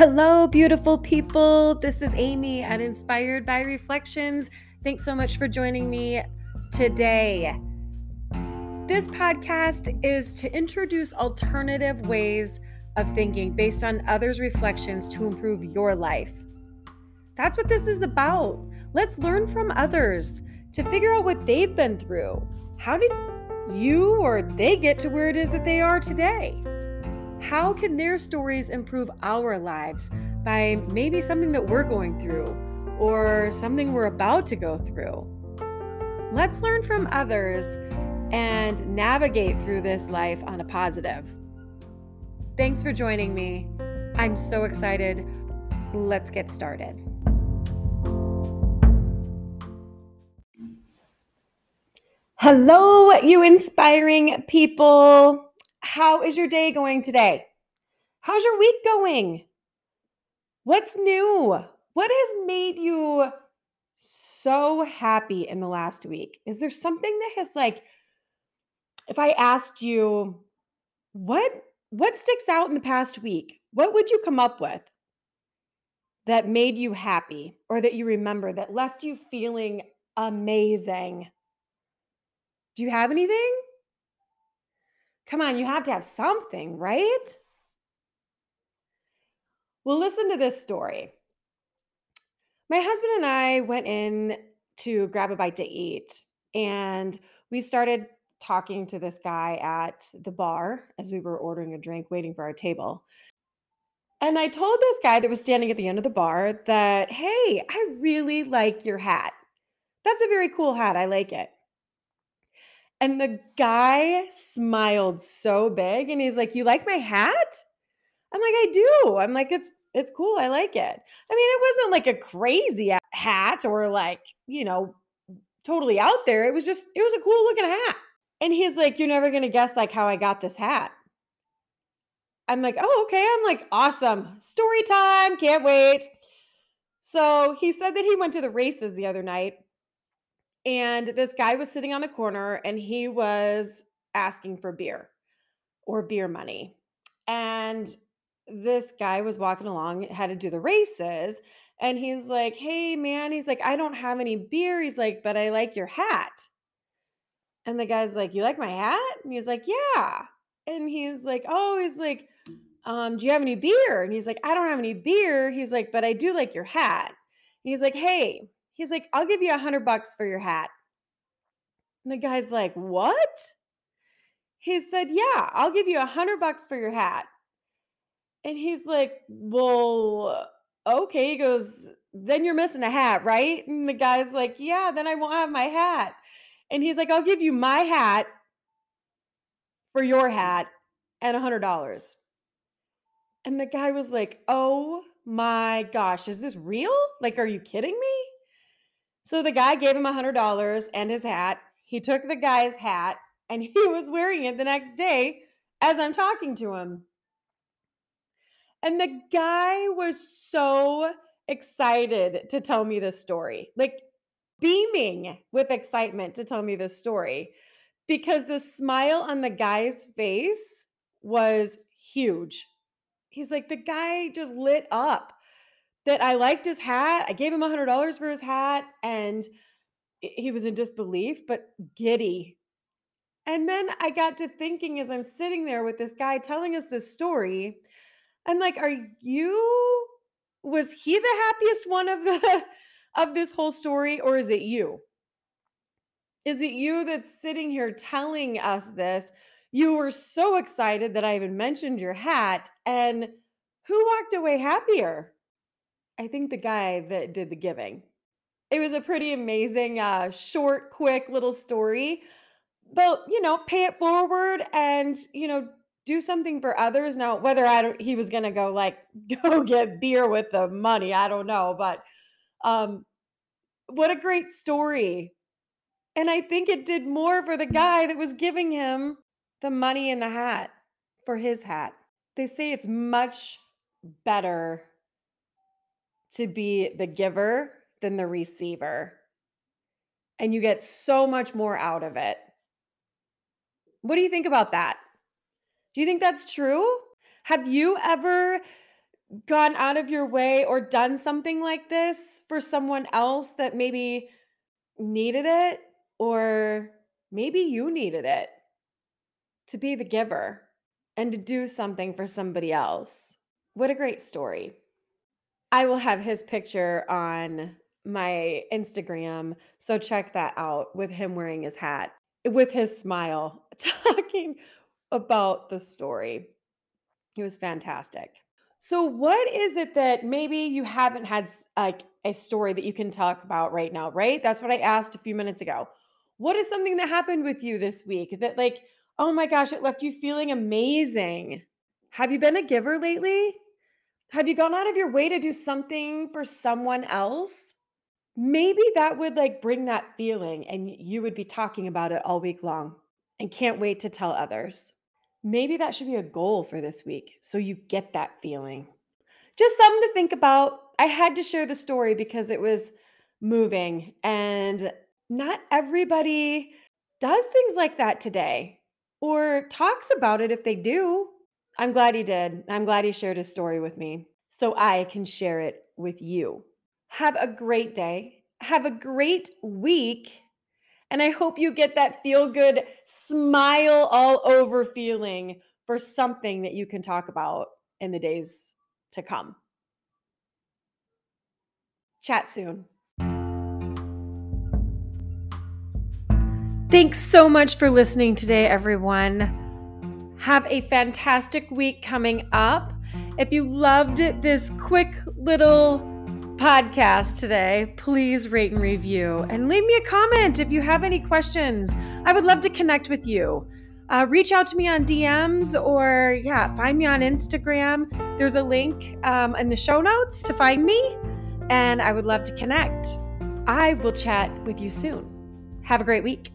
Hello, beautiful people. This is Amy at Inspired by Reflections. Thanks so much for joining me today. This podcast is to introduce alternative ways of thinking based on others' reflections to improve your life. That's what this is about. Let's learn from others to figure out what they've been through. How did you or they get to where it is that they are today? How can their stories improve our lives by maybe something that we're going through or something we're about to go through? Let's learn from others and navigate through this life on a positive. Thanks for joining me. I'm so excited. Let's get started. Hello, you inspiring people. How is your day going today? How's your week going? What's new? What has made you so happy in the last week? Is there something that has like if I asked you what what sticks out in the past week? What would you come up with that made you happy or that you remember that left you feeling amazing? Do you have anything? Come on, you have to have something, right? Well, listen to this story. My husband and I went in to grab a bite to eat, and we started talking to this guy at the bar as we were ordering a drink, waiting for our table. And I told this guy that was standing at the end of the bar that, hey, I really like your hat. That's a very cool hat. I like it. And the guy smiled so big and he's like, You like my hat? I'm like, I do. I'm like, it's it's cool. I like it. I mean, it wasn't like a crazy hat or like, you know, totally out there. It was just, it was a cool looking hat. And he's like, You're never gonna guess like how I got this hat. I'm like, oh, okay. I'm like, awesome. Story time. Can't wait. So he said that he went to the races the other night and this guy was sitting on the corner and he was asking for beer or beer money. And this guy was walking along, had to do the races. And he's like, Hey, man, he's like, I don't have any beer. He's like, But I like your hat. And the guy's like, You like my hat? And he's like, Yeah. And he's like, Oh, he's like, um, Do you have any beer? And he's like, I don't have any beer. He's like, But I do like your hat. And he's like, Hey, He's like, I'll give you a hundred bucks for your hat. And the guy's like, What? He said, Yeah, I'll give you a hundred bucks for your hat. And he's like, Well, okay. He goes, Then you're missing a hat, right? And the guy's like, Yeah, then I won't have my hat. And he's like, I'll give you my hat for your hat and a hundred dollars. And the guy was like, Oh my gosh, is this real? Like, are you kidding me? So the guy gave him a hundred dollars and his hat. He took the guy's hat and he was wearing it the next day as I'm talking to him. And the guy was so excited to tell me this story, like beaming with excitement to tell me this story because the smile on the guy's face was huge. He's like, the guy just lit up that I liked his hat. I gave him a $100 for his hat and he was in disbelief, but giddy. And then I got to thinking as I'm sitting there with this guy telling us this story, I'm like, are you was he the happiest one of the of this whole story or is it you? Is it you that's sitting here telling us this? You were so excited that I even mentioned your hat and who walked away happier? I think the guy that did the giving. It was a pretty amazing, uh, short, quick little story. But, you know, pay it forward and, you know, do something for others. Now, whether I don't, he was to go like, go get beer with the money, I don't know. But um, what a great story. And I think it did more for the guy that was giving him the money in the hat for his hat. They say it's much better to be the giver than the receiver. And you get so much more out of it. What do you think about that? Do you think that's true? Have you ever gone out of your way or done something like this for someone else that maybe needed it or maybe you needed it to be the giver and to do something for somebody else. What a great story. I will have his picture on my Instagram, so check that out with him wearing his hat, with his smile, talking about the story. He was fantastic. So, what is it that maybe you haven't had like a story that you can talk about right now, right? That's what I asked a few minutes ago. What is something that happened with you this week that, like, oh my gosh, it left you feeling amazing? Have you been a giver lately? Have you gone out of your way to do something for someone else? Maybe that would like bring that feeling and you would be talking about it all week long and can't wait to tell others. Maybe that should be a goal for this week so you get that feeling. Just something to think about. I had to share the story because it was moving and not everybody does things like that today or talks about it if they do. I'm glad he did. I'm glad he shared his story with me so I can share it with you. Have a great day. Have a great week. And I hope you get that feel good, smile all over feeling for something that you can talk about in the days to come. Chat soon. Thanks so much for listening today, everyone. Have a fantastic week coming up. If you loved this quick little podcast today, please rate and review and leave me a comment if you have any questions. I would love to connect with you. Uh, reach out to me on DMs or, yeah, find me on Instagram. There's a link um, in the show notes to find me, and I would love to connect. I will chat with you soon. Have a great week.